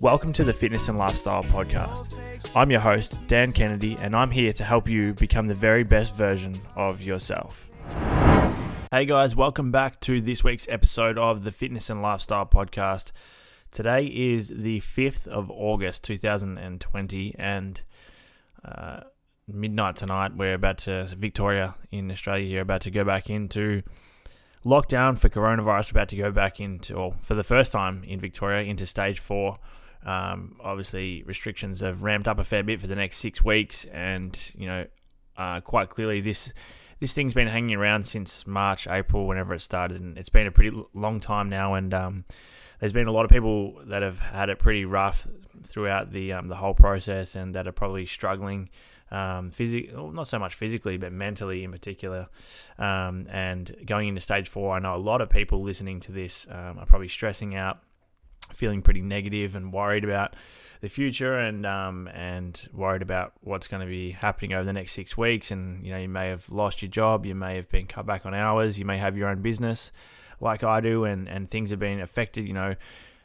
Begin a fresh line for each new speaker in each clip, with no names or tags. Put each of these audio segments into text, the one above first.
Welcome to the Fitness and Lifestyle Podcast. I'm your host, Dan Kennedy, and I'm here to help you become the very best version of yourself. Hey guys, welcome back to this week's episode of the Fitness and Lifestyle Podcast. Today is the 5th of August 2020, and uh, midnight tonight, we're about to, Victoria in Australia here, about to go back into lockdown for coronavirus. About to go back into, or for the first time in Victoria, into stage four um, obviously, restrictions have ramped up a fair bit for the next six weeks, and you know, uh, quite clearly this this thing's been hanging around since March, April, whenever it started, and it's been a pretty long time now. And um, there's been a lot of people that have had it pretty rough throughout the um, the whole process, and that are probably struggling. Um, physically, well, not so much physically, but mentally in particular. Um, and going into stage four, I know a lot of people listening to this um, are probably stressing out, feeling pretty negative and worried about the future and um, and worried about what's going to be happening over the next six weeks. And you know, you may have lost your job, you may have been cut back on hours, you may have your own business, like I do, and and things have been affected. You know,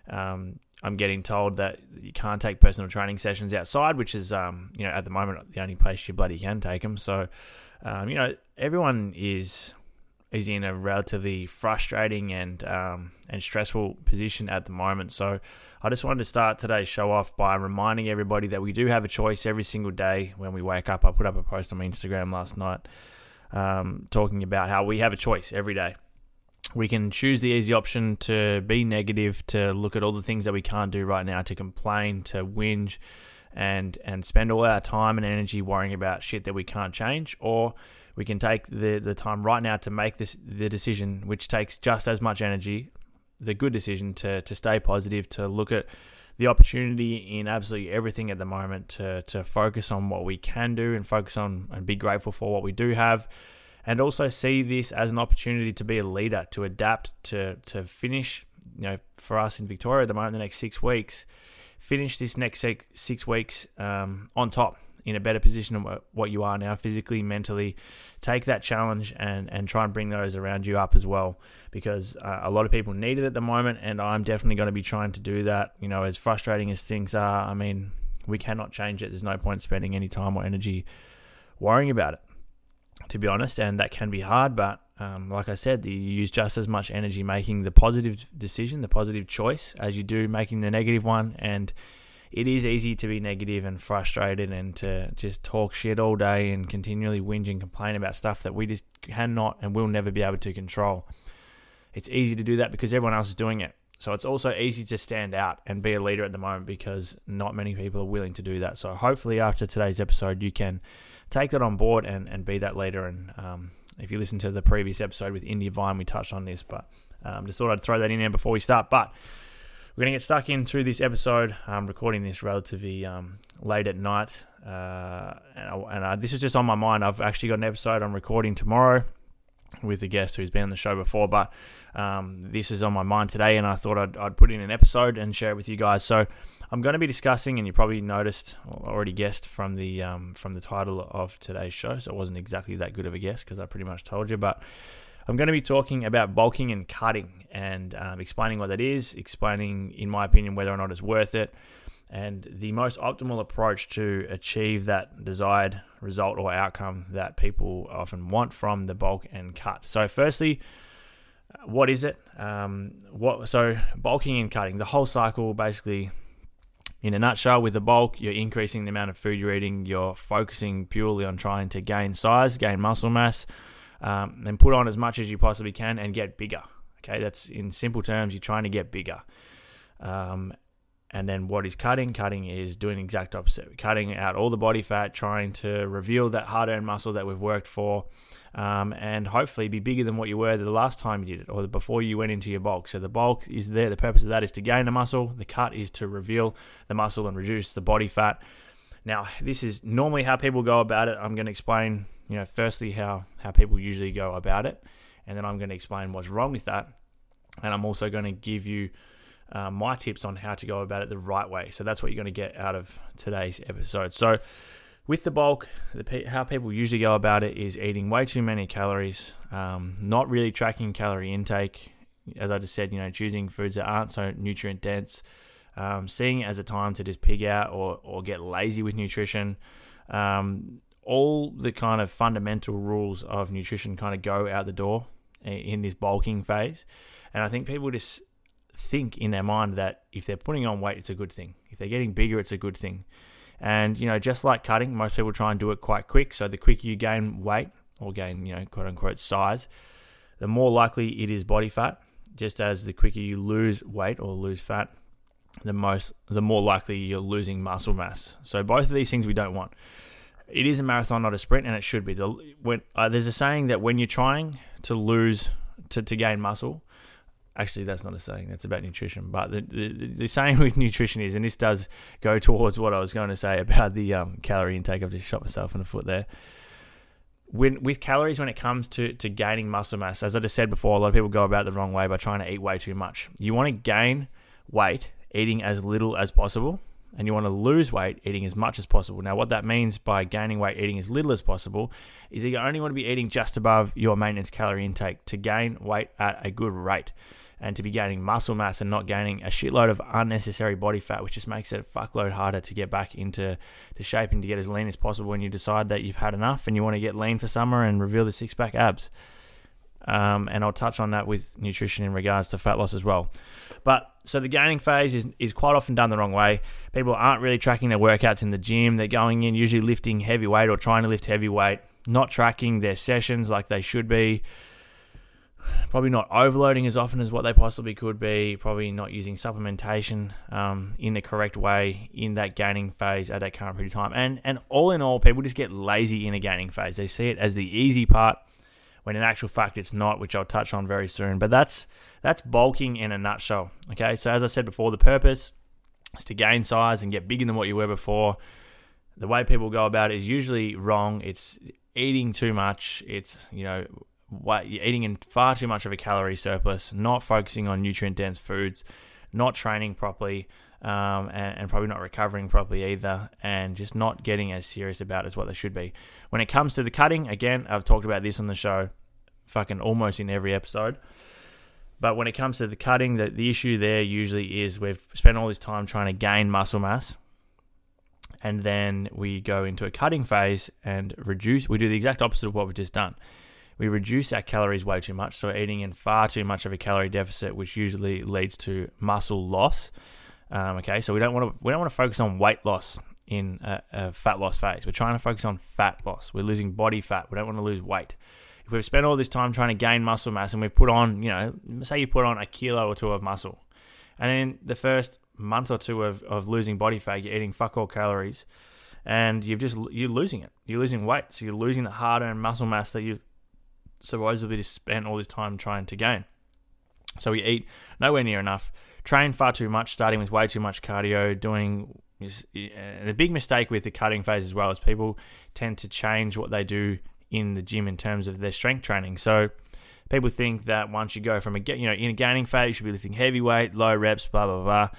um, I'm getting told that you can't take personal training sessions outside, which is um, you know at the moment the only place you bloody can take them. So, um, you know, everyone is is in a relatively frustrating and um, and stressful position at the moment. So I just wanted to start today's show off by reminding everybody that we do have a choice every single day when we wake up. I put up a post on my Instagram last night um, talking about how we have a choice every day. We can choose the easy option to be negative, to look at all the things that we can't do right now, to complain, to whinge, and and spend all our time and energy worrying about shit that we can't change, or we can take the, the time right now to make this the decision, which takes just as much energy, the good decision to, to stay positive, to look at the opportunity in absolutely everything at the moment, to, to focus on what we can do and focus on and be grateful for what we do have. And also see this as an opportunity to be a leader, to adapt, to to finish. You know, for us in Victoria at the moment, the next six weeks, finish this next six, six weeks um, on top in a better position than what you are now, physically, mentally. Take that challenge and, and try and bring those around you up as well, because uh, a lot of people need it at the moment, and I'm definitely going to be trying to do that. You know, as frustrating as things are, I mean, we cannot change it. There's no point spending any time or energy worrying about it, to be honest, and that can be hard, but um, like I said, you use just as much energy making the positive decision, the positive choice, as you do making the negative one. And it is easy to be negative and frustrated and to just talk shit all day and continually whinge and complain about stuff that we just cannot and will never be able to control. It's easy to do that because everyone else is doing it. So it's also easy to stand out and be a leader at the moment because not many people are willing to do that. So hopefully after today's episode, you can take that on board and, and be that leader. And um, if you listen to the previous episode with India Vine, we touched on this, but um, just thought I'd throw that in there before we start. But we're going to get stuck into this episode. I'm recording this relatively um, late at night, uh, and, I, and I, this is just on my mind. I've actually got an episode I'm recording tomorrow with a guest who's been on the show before, but um, this is on my mind today, and I thought I'd, I'd, put in an episode and share it with you guys. So I'm going to be discussing, and you probably noticed, or already guessed from the um, from the title of today's show. So it wasn't exactly that good of a guess because I pretty much told you, but I'm going to be talking about bulking and cutting and um, explaining what that is, explaining, in my opinion, whether or not it's worth it, and the most optimal approach to achieve that desired result or outcome that people often want from the bulk and cut. So, firstly, what is it? Um, what so bulking and cutting the whole cycle basically. In a nutshell, with the bulk, you're increasing the amount of food you're eating. You're focusing purely on trying to gain size, gain muscle mass, um, and put on as much as you possibly can and get bigger. Okay, that's in simple terms, you're trying to get bigger. Um, and then what is cutting? Cutting is doing exact opposite. Cutting out all the body fat, trying to reveal that hard earned muscle that we've worked for, um, and hopefully be bigger than what you were the last time you did it or before you went into your bulk. So the bulk is there. The purpose of that is to gain the muscle. The cut is to reveal the muscle and reduce the body fat. Now, this is normally how people go about it. I'm going to explain you know, firstly how how people usually go about it, and then I'm going to explain what's wrong with that, and I'm also going to give you uh, my tips on how to go about it the right way. So that's what you're going to get out of today's episode. So with the bulk, the, how people usually go about it is eating way too many calories, um, not really tracking calorie intake. As I just said, you know, choosing foods that aren't so nutrient dense. Um, seeing it as a time to just pig out or, or get lazy with nutrition. Um, all the kind of fundamental rules of nutrition kind of go out the door in this bulking phase. And I think people just think in their mind that if they're putting on weight, it's a good thing. If they're getting bigger, it's a good thing. And, you know, just like cutting, most people try and do it quite quick. So the quicker you gain weight or gain, you know, quote unquote size, the more likely it is body fat. Just as the quicker you lose weight or lose fat, the most the more likely you're losing muscle mass. So both of these things we don't want. It is a marathon, not a sprint, and it should be. The, when, uh, there's a saying that when you're trying to lose to, to gain muscle, actually that's not a saying. That's about nutrition. But the, the, the saying with nutrition is, and this does go towards what I was going to say about the um, calorie intake. I've just shot myself in the foot there. When, with calories, when it comes to, to gaining muscle mass, as I just said before, a lot of people go about the wrong way by trying to eat way too much. You want to gain weight eating as little as possible, and you want to lose weight eating as much as possible. Now, what that means by gaining weight eating as little as possible is that you only want to be eating just above your maintenance calorie intake to gain weight at a good rate and to be gaining muscle mass and not gaining a shitload of unnecessary body fat, which just makes it a fuckload harder to get back into the shape and to get as lean as possible when you decide that you've had enough and you want to get lean for summer and reveal the six pack abs. Um, and I'll touch on that with nutrition in regards to fat loss as well. But so the gaining phase is, is quite often done the wrong way. People aren't really tracking their workouts in the gym. They're going in usually lifting heavy weight or trying to lift heavy weight, not tracking their sessions like they should be. Probably not overloading as often as what they possibly could be. Probably not using supplementation um, in the correct way in that gaining phase at that current period of time. And and all in all, people just get lazy in a gaining phase. They see it as the easy part when in actual fact it's not, which I'll touch on very soon. But that's that's bulking in a nutshell. Okay, so as I said before, the purpose is to gain size and get bigger than what you were before. The way people go about it is usually wrong. It's eating too much. It's you know you're eating in far too much of a calorie surplus, not focusing on nutrient dense foods, not training properly, um, and, and, probably not recovering properly either, and just not getting as serious about as what they should be. When it comes to the cutting, again, I've talked about this on the show, fucking almost in every episode. But when it comes to the cutting, the, the issue there usually is we've spent all this time trying to gain muscle mass, and then we go into a cutting phase and reduce. We do the exact opposite of what we've just done. We reduce our calories way too much, so eating in far too much of a calorie deficit, which usually leads to muscle loss um, okay, so we don't want to we don't want to focus on weight loss in a, a, fat loss phase. We're trying to focus on fat loss. We're losing body fat. We don't want to lose weight. If we've spent all this time trying to gain muscle mass and we've put on, you know, say you put on a kilo or two of muscle, and in the first month or two of, of losing body fat, you're eating fuck all calories, and you've just you're losing it. You're losing weight, so you're losing the hard-earned muscle mass that you supposedly spent all this time trying to gain. So we eat nowhere near enough train far too much, starting with way too much cardio, doing the big mistake with the cutting phase as well is people tend to change what they do in the gym in terms of their strength training. So people think that once you go from a you know in a gaining phase, you should be lifting heavy weight, low reps, blah blah blah.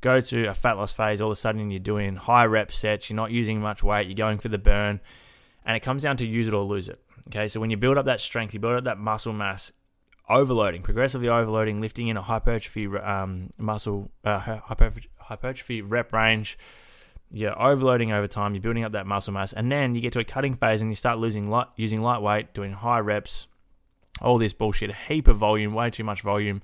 Go to a fat loss phase, all of a sudden you're doing high rep sets, you're not using much weight, you're going for the burn, and it comes down to use it or lose it. Okay, so when you build up that strength, you build up that muscle mass, overloading, progressively overloading, lifting in a hypertrophy um, muscle, uh, hypertrophy, rep range. You're overloading over time. You're building up that muscle mass, and then you get to a cutting phase, and you start losing light, using lightweight, doing high reps, all this bullshit, a heap of volume, way too much volume,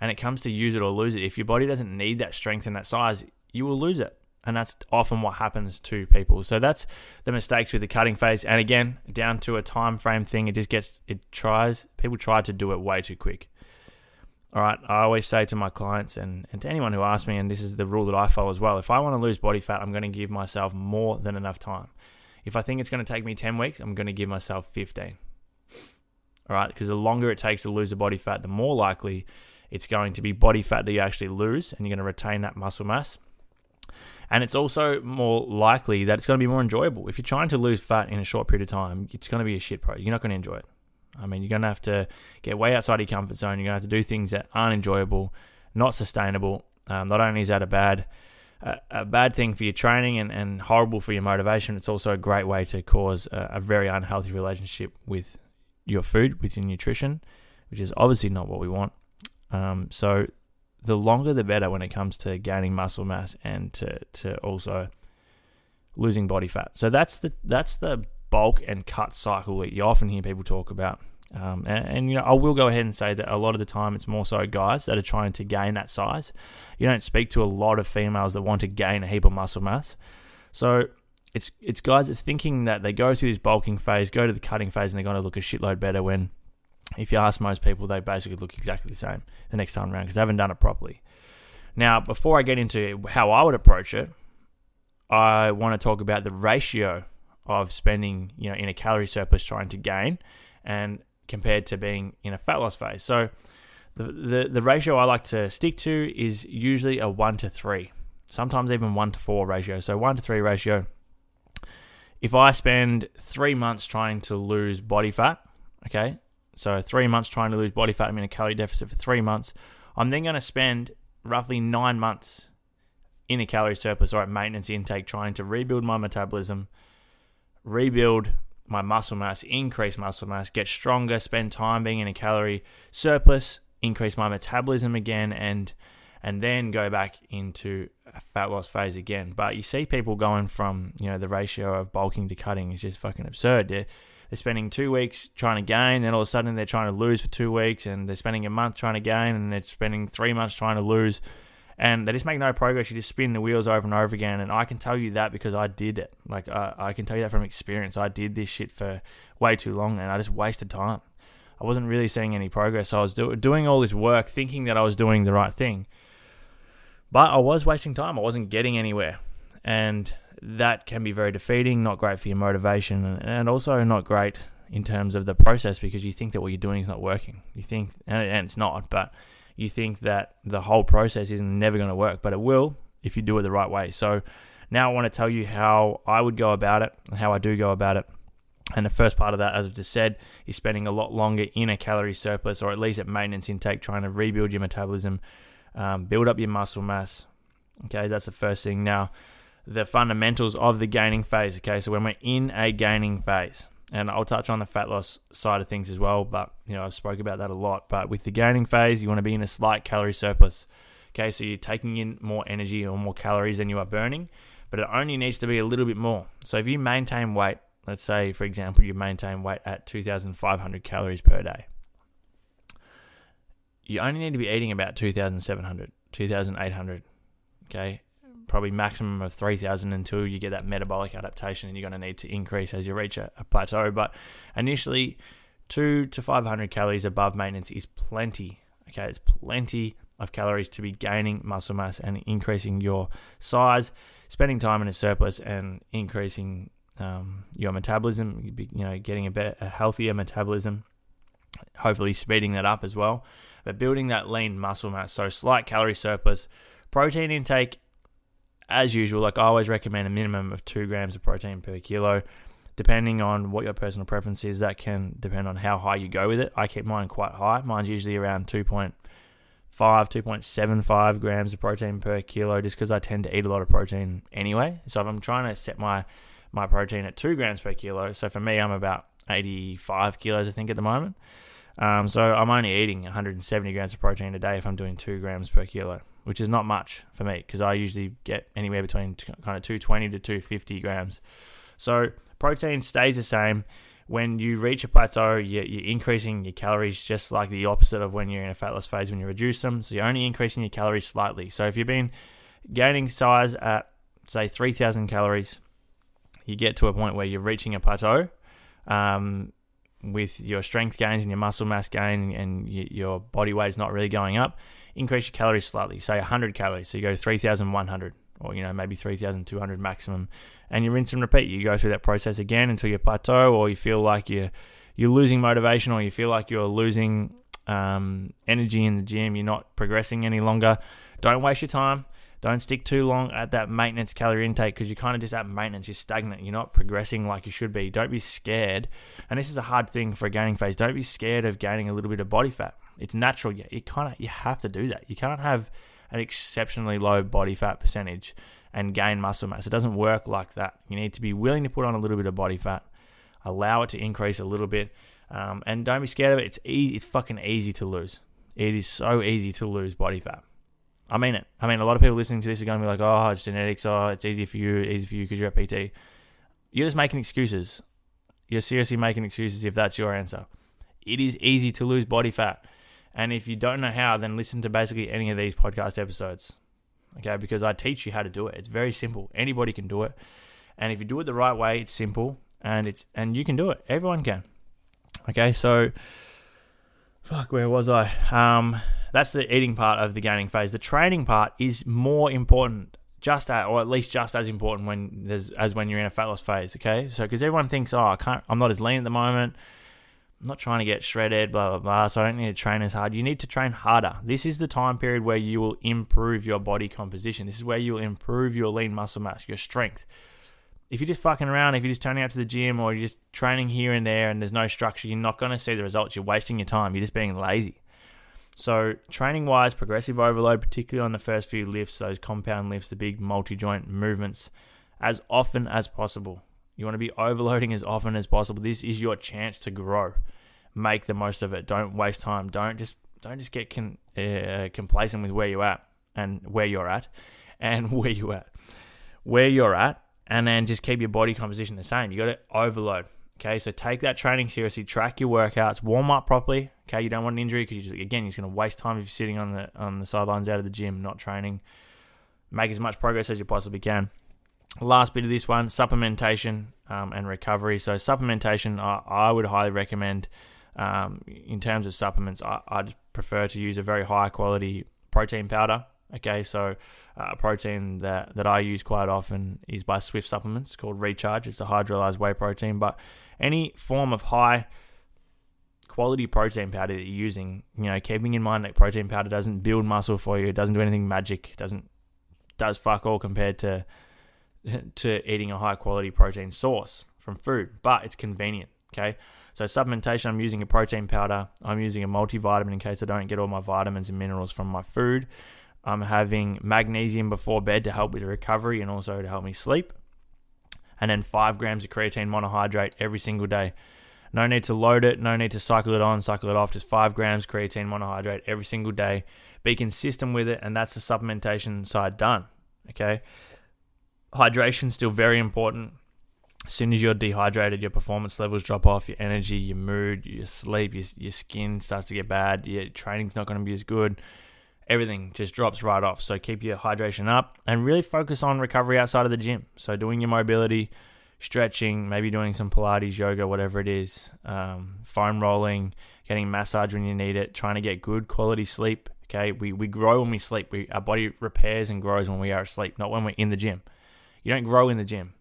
and it comes to use it or lose it. If your body doesn't need that strength and that size, you will lose it and that's often what happens to people. So that's the mistakes with the cutting phase. And again, down to a time frame thing, it just gets it tries people try to do it way too quick. All right, I always say to my clients and, and to anyone who asks me, and this is the rule that I follow as well. If I want to lose body fat, I'm going to give myself more than enough time. If I think it's going to take me 10 weeks, I'm going to give myself 15. All right, because the longer it takes to lose the body fat, the more likely it's going to be body fat that you actually lose, and you're going to retain that muscle mass and it's also more likely that it's going to be more enjoyable. If you're trying to lose fat in a short period of time, it's going to be a shit pro. You're not going to enjoy it. I mean, you're going to have to get way outside your comfort zone. You're going to have to do things that aren't enjoyable, not sustainable. Um, not only is that a bad a, bad thing for your training and, and horrible for your motivation, it's also a great way to cause a, a very unhealthy relationship with your food, with your nutrition, which is obviously not what we want. Um, so the longer the better when it comes to gaining muscle mass and to, to also losing body fat. So that's the that's the bulk and cut cycle that you often hear people talk about. Um, and, and, you know, I will go ahead and say that a lot of the time it's more so guys that are trying to gain that size. You don't speak to a lot of females that want to gain a heap of muscle mass. So it's it's guys that's thinking that they go through this bulking phase, go to the cutting phase, and they're going to look a shitload better. When, if you ask most people, they basically look exactly the same the next time around because they haven't done it properly. Now, before I get into how I would approach it, I want to talk about the ratio of spending, you know, in a calorie surplus trying to gain, and compared to being in a fat loss phase. So, the the, the ratio I like to stick to is usually a one to three, sometimes even one to four ratio. So one to three ratio if I spend three months trying to lose body fat, okay, so three months trying to lose body fat, I'm in a calorie deficit for three months, I'm then going to spend roughly nine months in a calorie surplus or at maintenance intake trying to rebuild my metabolism, rebuild my muscle mass, increase muscle mass, get stronger, spend time being in a calorie surplus, increase my metabolism again, and and then go back into a fat loss phase again. But you see people going from, you know, the ratio of bulking to cutting is just fucking absurd. They're spending two weeks trying to gain, then all of a sudden they're trying to lose for two weeks, and they're spending a month trying to gain, and they're spending three months trying to lose. And they just make no progress. You just spin the wheels over and over again. And I can tell you that because I did it. Like, I, I can tell you that from experience. I did this shit for way too long, and I just wasted time. I wasn't really seeing any progress. So I was do- doing all this work thinking that I was doing the right thing but I was wasting time. I wasn't getting anywhere. And that can be very defeating, not great for your motivation, and also not great in terms of the process because you think that what you're doing is not working. You think, and it's not, but you think that the whole process is never going to work, but it will if you do it the right way. So now I want to tell you how I would go about it and how I do go about it. And the first part of that, as I've just said, is spending a lot longer in a calorie surplus or at least at maintenance intake, trying to rebuild your metabolism, um, build up your muscle mass. Okay, that's the first thing. Now, the fundamentals of the gaining phase. Okay, so when we're in a gaining phase, and I'll touch on the fat loss side of things as well, but you know I've spoke about that a lot. But with the gaining phase, you want to be in a slight calorie surplus. Okay, so you're taking in more energy or more calories than you are burning, but it only needs to be a little bit more. So if you maintain weight, let's say for example you maintain weight at 2,500 calories per day, you only need to be eating about 2,700, 2,800. Okay, probably maximum of 3,000 until you get that metabolic adaptation, and you're going to need to increase as you reach a, a plateau. But initially, two to 500 calories above maintenance is plenty. Okay, it's plenty of calories to be gaining muscle mass and increasing your size, spending time in a surplus, and increasing um, your metabolism. You know, getting a better, a healthier metabolism. Hopefully, speeding that up as well but building that lean muscle mass. So slight calorie surplus. Protein intake, as usual, like I always recommend a minimum of two grams of protein per kilo. Depending on what your personal preference is, that can depend on how high you go with it. I keep mine quite high. Mine's usually around 2.5, 2.75 grams of protein per kilo just because I tend to eat a lot of protein anyway. So if I'm trying to set my, my protein at 2 grams per kilo, so for me, I'm about 85 kilos, I think, at the moment. Um, so I'm only eating 170 grams of protein a day if I'm doing two grams per kilo, which is not much for me because I usually get anywhere between t- kind of 220 to 250 grams. So protein stays the same. When you reach a plateau, you're, you're increasing your calories just like the opposite of when you're in a fat loss phase when you reduce them. So you're only increasing your calories slightly. So if you've been gaining size at say 3,000 calories, you get to a point where you're reaching a plateau. Um, with your strength gains and your muscle mass gain and your body weight is not really going up, increase your calories slightly. Say 100 calories, so you go to 3,100 or you know maybe 3,200 maximum, and you rinse and repeat. You go through that process again until you plateau, or you feel like you're you're losing motivation, or you feel like you're losing um, energy in the gym. You're not progressing any longer. Don't waste your time. Don't stick too long at that maintenance calorie intake because you're kind of just at maintenance. You're stagnant. You're not progressing like you should be. Don't be scared. And this is a hard thing for a gaining phase. Don't be scared of gaining a little bit of body fat. It's natural. Yeah, you kind of you have to do that. You can't have an exceptionally low body fat percentage and gain muscle mass. It doesn't work like that. You need to be willing to put on a little bit of body fat, allow it to increase a little bit, um, and don't be scared of it. It's easy. It's fucking easy to lose. It is so easy to lose body fat. I mean it. I mean, a lot of people listening to this are going to be like, oh, it's genetics. Oh, it's easy for you, easy for you because you're a PT. You're just making excuses. You're seriously making excuses if that's your answer. It is easy to lose body fat. And if you don't know how, then listen to basically any of these podcast episodes. Okay, because I teach you how to do it. It's very simple. Anybody can do it. And if you do it the right way, it's simple and it's and you can do it. Everyone can. Okay, so fuck, where was I? Um that's the eating part of the gaining phase. The training part is more important, just at, or at least just as important when there's as when you're in a fat loss phase. Okay, so because everyone thinks, oh, I can't, I'm not as lean at the moment. I'm not trying to get shredded, blah blah blah. So I don't need to train as hard. You need to train harder. This is the time period where you will improve your body composition. This is where you will improve your lean muscle mass, your strength. If you're just fucking around, if you're just turning up to the gym or you're just training here and there and there's no structure, you're not going to see the results. You're wasting your time. You're just being lazy. So, training wise, progressive overload, particularly on the first few lifts, those compound lifts, the big multi joint movements, as often as possible. You want to be overloading as often as possible. This is your chance to grow. Make the most of it. Don't waste time. Don't just don't just get con, uh, complacent with where you're at and where you're at and where you're at, where you're at, and then just keep your body composition the same. You got to overload. Okay, so take that training seriously. Track your workouts. Warm up properly. Okay, you don't want an injury because again, you're going to waste time if you're sitting on the on the sidelines out of the gym, not training. Make as much progress as you possibly can. Last bit of this one: supplementation um, and recovery. So supplementation, I, I would highly recommend. Um, in terms of supplements, I, I'd prefer to use a very high quality protein powder. Okay, so uh, protein that, that I use quite often is by Swift Supplements called Recharge. It's a hydrolyzed whey protein, but any form of high quality protein powder that you're using, you know, keeping in mind that protein powder doesn't build muscle for you, it doesn't do anything magic, it doesn't does fuck all compared to to eating a high quality protein source from food, but it's convenient. Okay, so supplementation, I'm using a protein powder. I'm using a multivitamin in case I don't get all my vitamins and minerals from my food. I'm having magnesium before bed to help with recovery and also to help me sleep and then five grams of creatine monohydrate every single day. No need to load it, no need to cycle it on, cycle it off, just five grams creatine monohydrate every single day. Be consistent with it, and that's the supplementation side done. Okay. Hydration still very important. As soon as you're dehydrated, your performance levels drop off, your energy, your mood, your sleep, your, your skin starts to get bad, your training's not going to be as good everything just drops right off. So keep your hydration up and really focus on recovery outside of the gym. So doing your mobility, stretching, maybe doing some Pilates, yoga, whatever it is, um, foam rolling, getting massage when you need it, trying to get good quality sleep. Okay, we, we grow when we sleep. We, our body repairs and grows when we are asleep, not when we're in the gym. You don't grow in the gym.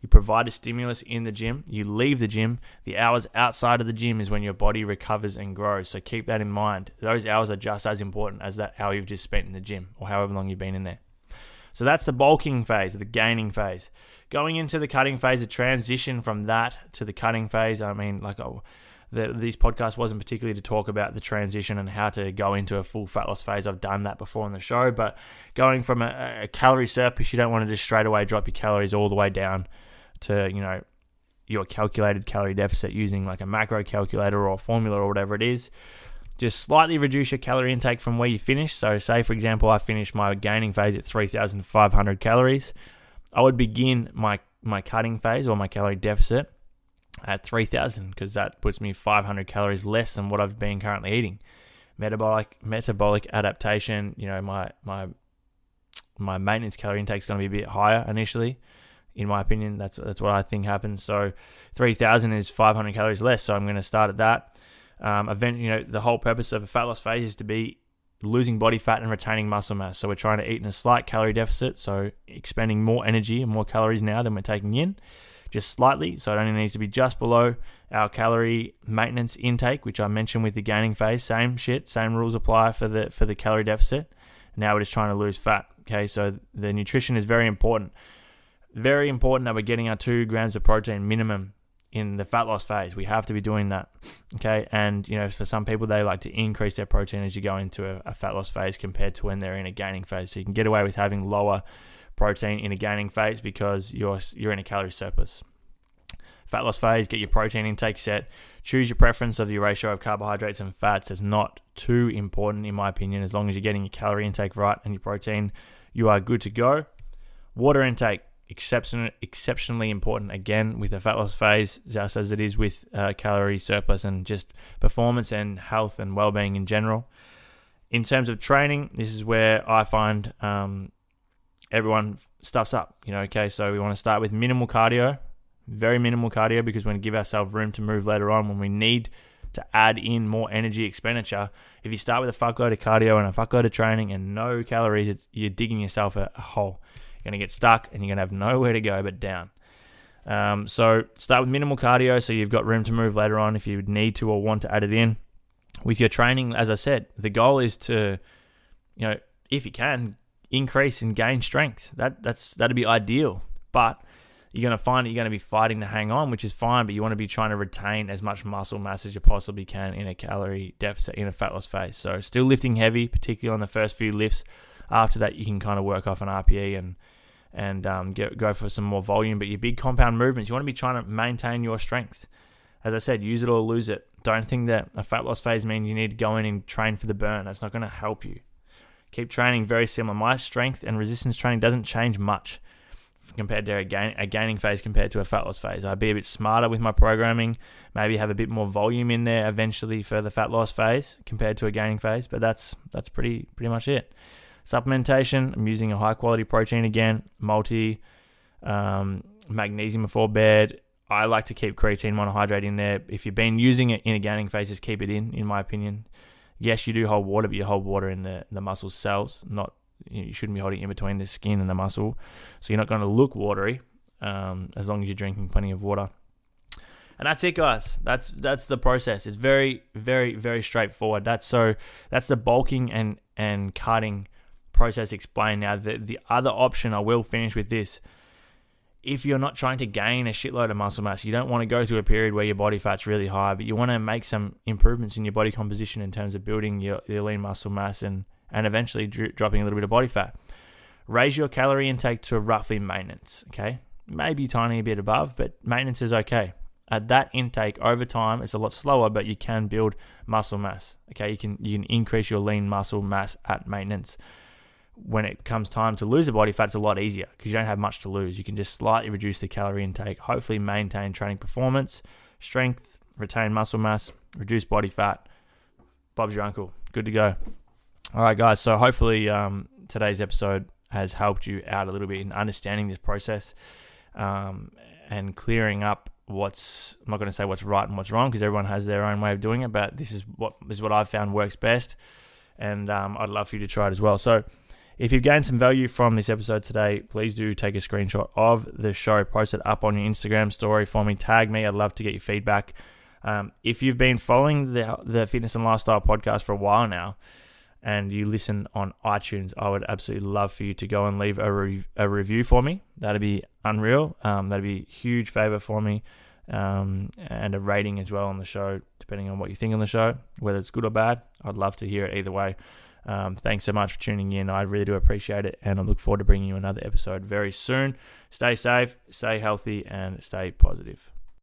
You provide a stimulus in the gym. You leave the gym. The hours outside of the gym is when your body recovers and grows. So keep that in mind. Those hours are just as important as that hour you've just spent in the gym or however long you've been in there. So that's the bulking phase, the gaining phase. Going into the cutting phase, the transition from that to the cutting phase. I mean, like, oh, the, these podcasts wasn't particularly to talk about the transition and how to go into a full fat loss phase. I've done that before on the show, but going from a, a calorie surplus, you don't want to just straight away drop your calories all the way down to you know your calculated calorie deficit using like a macro calculator or a formula or whatever it is. Just slightly reduce your calorie intake from where you finish. So, say for example, I finish my gaining phase at 3,500 calories. I would begin my my cutting phase or my calorie deficit at 3,000 because that puts me 500 calories less than what I've been currently eating. Metabolic metabolic adaptation. You know, my my my maintenance calorie intake is going to be a bit higher initially in my opinion. That's that's what I think happens. So 3,000 is 500 calories less. So I'm going to start at that. Um, event, you know, the whole purpose of a fat loss phase is to be losing body fat and retaining muscle mass. So we're trying to eat in a slight calorie deficit, so expending more energy and more calories now than we're taking in, just slightly. So it only needs to be just below our calorie maintenance intake, which I mentioned with the gaining phase. Same shit, same rules apply for the for the calorie deficit. Now we're just trying to lose fat. Okay, so the nutrition is very important. Very important that we're getting our two grams of protein minimum in the fat loss phase. We have to be doing that. Okay. And, you know, for some people, they like to increase their protein as you go into a, a, fat loss phase compared to when they're in a gaining phase. So you can get away with having lower protein in a gaining phase because you're, you're in a calorie surplus. fat loss phase, get your protein intake set, choose your preference of your ratio of carbohydrates and fats. It's not too important, in my opinion, as long as you're getting your calorie intake right and your protein, you are good to go. Water intake, exception, exceptionally important again with the fat loss phase, just as it is with uh, calorie surplus and just performance and health and well being in general. In terms of training, this is where I find um, everyone stuffs up. You know, okay, so we want to start with minimal cardio, very minimal cardio because we want to give ourselves room to move later on when we need to add in more energy expenditure. If you start with a fuckload of cardio and a fuckload of training and no calories, you're digging yourself a, a hole. You're going to get stuck and you're going to have nowhere to go but down. Um, so start with minimal cardio so you've got room to move later on if you need to or want to add it in. With your training, as I said, the goal is to, you know, if you can, increase and gain strength. That that's that'd be ideal. But you're going to find that you're going to be fighting to hang on, which is fine, but you want to be trying to retain as much muscle mass as you possibly can in a calorie deficit in a fat loss phase. So, still lifting heavy, particularly on the first few lifts. After that, you can kind of work off an RPE and and um, get, go for some more volume. But your big compound movements, you want to be trying to maintain your strength. As I said, use it or lose it. Don't think that a fat loss phase means you need to go in and train for the burn. That's not going to help you. Keep training very similar. My strength and resistance training doesn't change much compared to a, gain, a gaining phase compared to a fat loss phase. I'd be a bit smarter with my programming, maybe have a bit more volume in there eventually for the fat loss phase compared to a gaining phase. But that's that's pretty pretty much it. Supplementation. I'm using a high quality protein again, multi, um, magnesium before bed. I like to keep creatine monohydrate in there. If you've been using it in a gaining phase, just keep it in. In my opinion, yes, you do hold water, but you hold water in the the muscle cells, not you shouldn't be holding it in between the skin and the muscle. So you're not going to look watery um, as long as you're drinking plenty of water. And that's it, guys. That's that's the process. It's very, very, very straightforward. That's so that's the bulking and and cutting process explained. Now the the other option, I will finish with this. If you're not trying to gain a shitload of muscle mass, you don't want to go through a period where your body fat's really high, but you want to make some improvements in your body composition in terms of building your, your lean muscle mass and and eventually dr- dropping a little bit of body fat. Raise your calorie intake to roughly maintenance, okay? Maybe tiny a bit above, but maintenance is okay. At that intake over time, it's a lot slower, but you can build muscle mass. Okay, you can you can increase your lean muscle mass at maintenance. When it comes time to lose the body fat, it's a lot easier because you don't have much to lose. You can just slightly reduce the calorie intake, hopefully maintain training performance, strength, retain muscle mass, reduce body fat. Bob's your uncle. Good to go. All right, guys. So hopefully um, today's episode has helped you out a little bit in understanding this process um, and clearing up what's. I'm not going to say what's right and what's wrong because everyone has their own way of doing it. But this is what what I've found works best, and um, I'd love for you to try it as well. So. If you've gained some value from this episode today, please do take a screenshot of the show, post it up on your Instagram story for me, tag me. I'd love to get your feedback. Um, if you've been following the the fitness and lifestyle podcast for a while now, and you listen on iTunes, I would absolutely love for you to go and leave a, re- a review for me. That'd be unreal. Um, that'd be a huge favor for me. Um, and a rating as well on the show, depending on what you think on the show, whether it's good or bad. I'd love to hear it either way. Um, thanks so much for tuning in. I really do appreciate it. And I look forward to bringing you another episode very soon. Stay safe, stay healthy, and stay positive.